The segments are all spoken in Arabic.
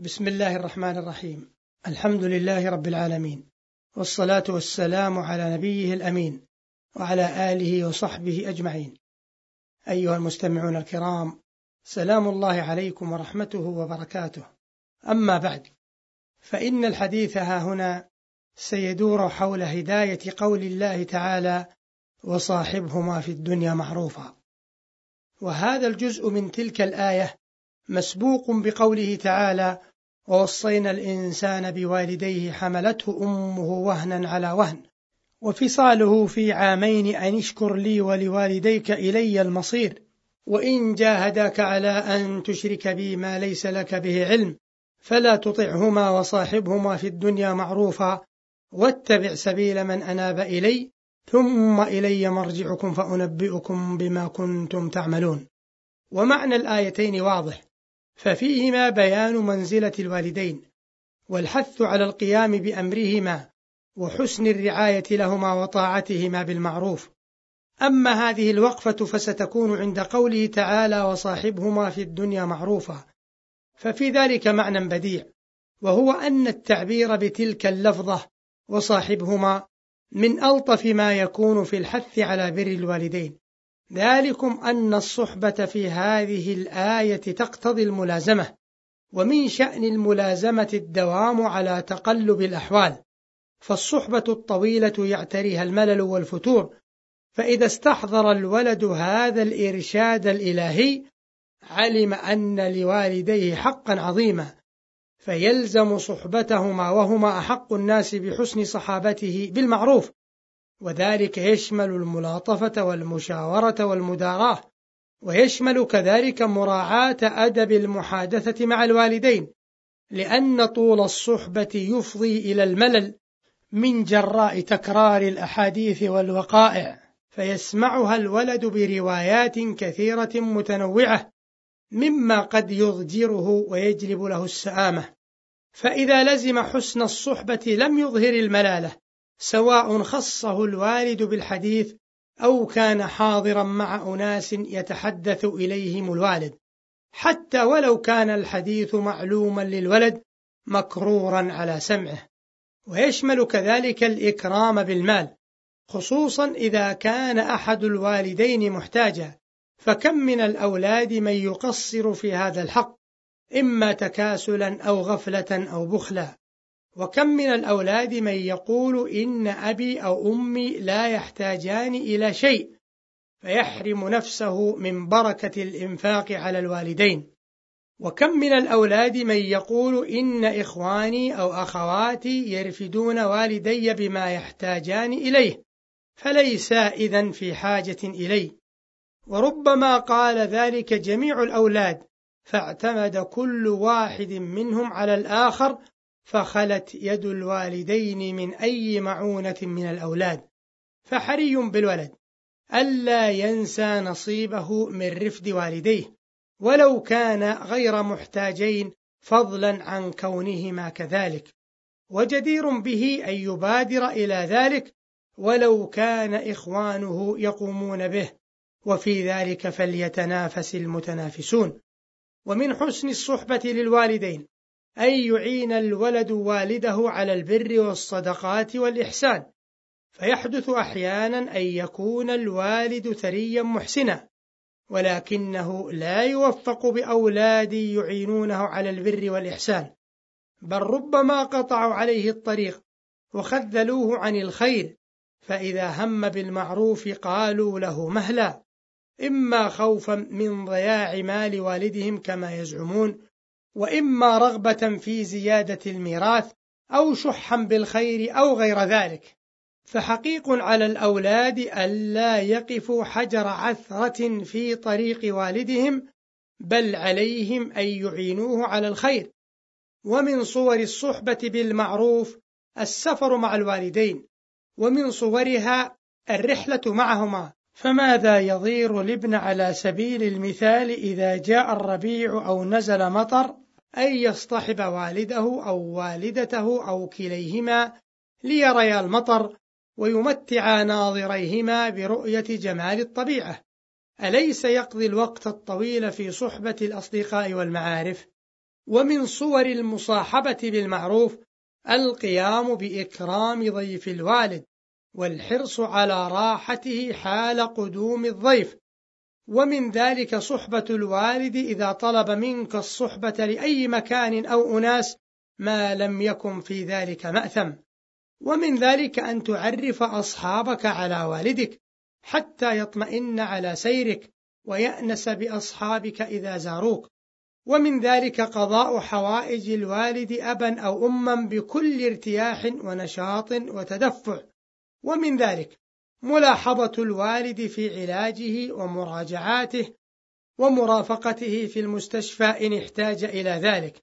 بسم الله الرحمن الرحيم. الحمد لله رب العالمين. والصلاة والسلام على نبيه الأمين وعلى آله وصحبه أجمعين. أيها المستمعون الكرام سلام الله عليكم ورحمته وبركاته. أما بعد فإن الحديث ها هنا سيدور حول هداية قول الله تعالى وصاحبهما في الدنيا معروفا وهذا الجزء من تلك الآية مسبوق بقوله تعالى ووصينا الإنسان بوالديه حملته أمه وهنا على وهن. وفصاله في عامين أن اشكر لي ولوالديك إلي المصير. وإن جاهداك على أن تشرك بي ما ليس لك به علم فلا تطعهما وصاحبهما في الدنيا معروفا. واتبع سبيل من أناب إلي ثم إلي مرجعكم فأنبئكم بما كنتم تعملون. ومعنى الآيتين واضح. ففيهما بيان منزلة الوالدين والحث على القيام بأمرهما وحسن الرعاية لهما وطاعتهما بالمعروف. أما هذه الوقفة فستكون عند قوله تعالى وصاحبهما في الدنيا معروفا ففي ذلك معنى بديع وهو أن التعبير بتلك اللفظة وصاحبهما من ألطف ما يكون في الحث على بر الوالدين. ذلكم أن الصحبة في هذه الآية تقتضي الملازمة ومن شأن الملازمة الدوام على تقلب الأحوال فالصحبة الطويلة يعتريها الملل والفتور فإذا استحضر الولد هذا الإرشاد الإلهي علم أن لوالديه حقا عظيما فيلزم صحبتهما وهما أحق الناس بحسن صحابته بالمعروف وذلك يشمل الملاطفة والمشاورة والمداراة ويشمل كذلك مراعاة أدب المحادثة مع الوالدين لأن طول الصحبة يفضي إلى الملل من جراء تكرار الأحاديث والوقائع فيسمعها الولد بروايات كثيرة متنوعة مما قد يضجره ويجلب له السآمة. فإذا لزم حسن الصحبة لم يظهر الملالة سواء خصه الوالد بالحديث أو كان حاضرا مع أناس يتحدث إليهم الوالد حتى ولو كان الحديث معلوما للولد مكرورا على سمعه. ويشمل كذلك الإكرام بالمال خصوصا إذا كان أحد الوالدين محتاجا. فكم من الأولاد من يقصر في هذا الحق إما تكاسلا أو غفلة أو بخلا. وكم من الأولاد من يقول إن أبي أو أمي لا يحتاجان إلى شيء فيحرم نفسه من بركة الإنفاق على الوالدين. وكم من الأولاد من يقول إن إخواني أو أخواتي يرفدون والدي بما يحتاجان إليه فليس إذا في حاجة إلي. وربما قال ذلك جميع الأولاد فاعتمد كل واحد منهم على الآخر فخلت يد الوالدين من أي معونة من الأولاد فحري بالولد ألا ينسى نصيبه من رفد والديه ولو كان غير محتاجين فضلا عن كونهما كذلك. وجدير به أن يبادر إلى ذلك ولو كان إخوانه يقومون به وفي ذلك فليتنافس المتنافسون. ومن حسن الصحبة للوالدين أن يعين الولد والده على البر والصدقات والإحسان. فيحدث أحيانا أن يكون الوالد ثريا محسنا ولكنه لا يوفق بأولاد يعينونه على البر والإحسان. بل ربما قطعوا عليه الطريق وخذلوه عن الخير فإذا هم بالمعروف قالوا له مهلا. إما خوفا من ضياع مال والدهم كما يزعمون وإما رغبة في زيادة الميراث أو شحا بالخير أو غير ذلك. فحقيق على الأولاد ألا يقفوا حجر عثرة في طريق والدهم بل عليهم أن يعينوه على الخير. ومن صور الصحبة بالمعروف السفر مع الوالدين ومن صورها الرحلة معهما. فماذا يضير الابن على سبيل المثال إذا جاء الربيع أو نزل مطر؟ أن يصطحب والده أو والدته أو كليهما ليريا المطر ويمتع ناظريهما برؤية جمال الطبيعة. أليس يقضي الوقت الطويل في صحبة الأصدقاء والمعارف؟ ومن صور المصاحبة بالمعروف القيام بإكرام ضيف الوالد والحرص على راحته حال قدوم الضيف ومن ذلك صحبة الوالد إذا طلب منك الصحبة لأي مكان أو أناس ما لم يكن في ذلك مأثم. ومن ذلك أن تعرف أصحابك على والدك حتى يطمئن على سيرك ويأنس بأصحابك إذا زاروك. ومن ذلك قضاء حوائج الوالد أبا أو أما بكل ارتياح ونشاط وتدفع. ومن ذلك ملاحظة الوالد في علاجه ومراجعاته ومرافقته في المستشفى إن احتاج إلى ذلك.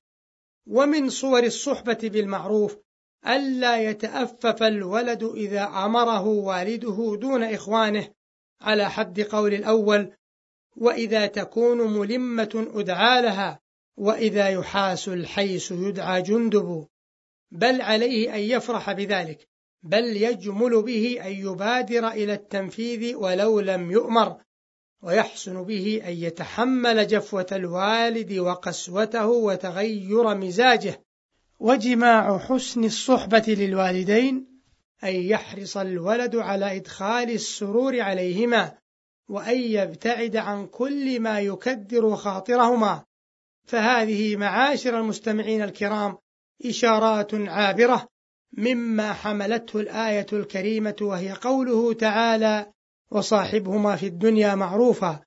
ومن صور الصحبة بالمعروف ألا يتأفف الولد إذا أمره والده دون إخوانه. على حد قول الأول وإذا تكون ملمة أدعى لها وإذا يحاس الحيس يدعى جندب بل عليه أن يفرح بذلك. بل يجمل به أن يبادر إلى التنفيذ ولو لم يؤمر ويحسن به أن يتحمل جفوة الوالد وقسوته وتغير مزاجه. وجماع حسن الصحبة للوالدين أن يحرص الولد على إدخال السرور عليهما وأن يبتعد عن كل ما يكدر خاطرهما. فهذه معاشر المستمعين الكرام إشارات عابرة مما حملته الآية الكريمة وهي قوله تعالى وصاحبهما في الدنيا معروفا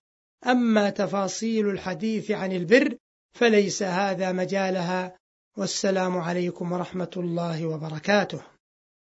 أما تفاصيل الحديث عن البر فليس هذا مجالها. والسلام عليكم ورحمة الله وبركاته.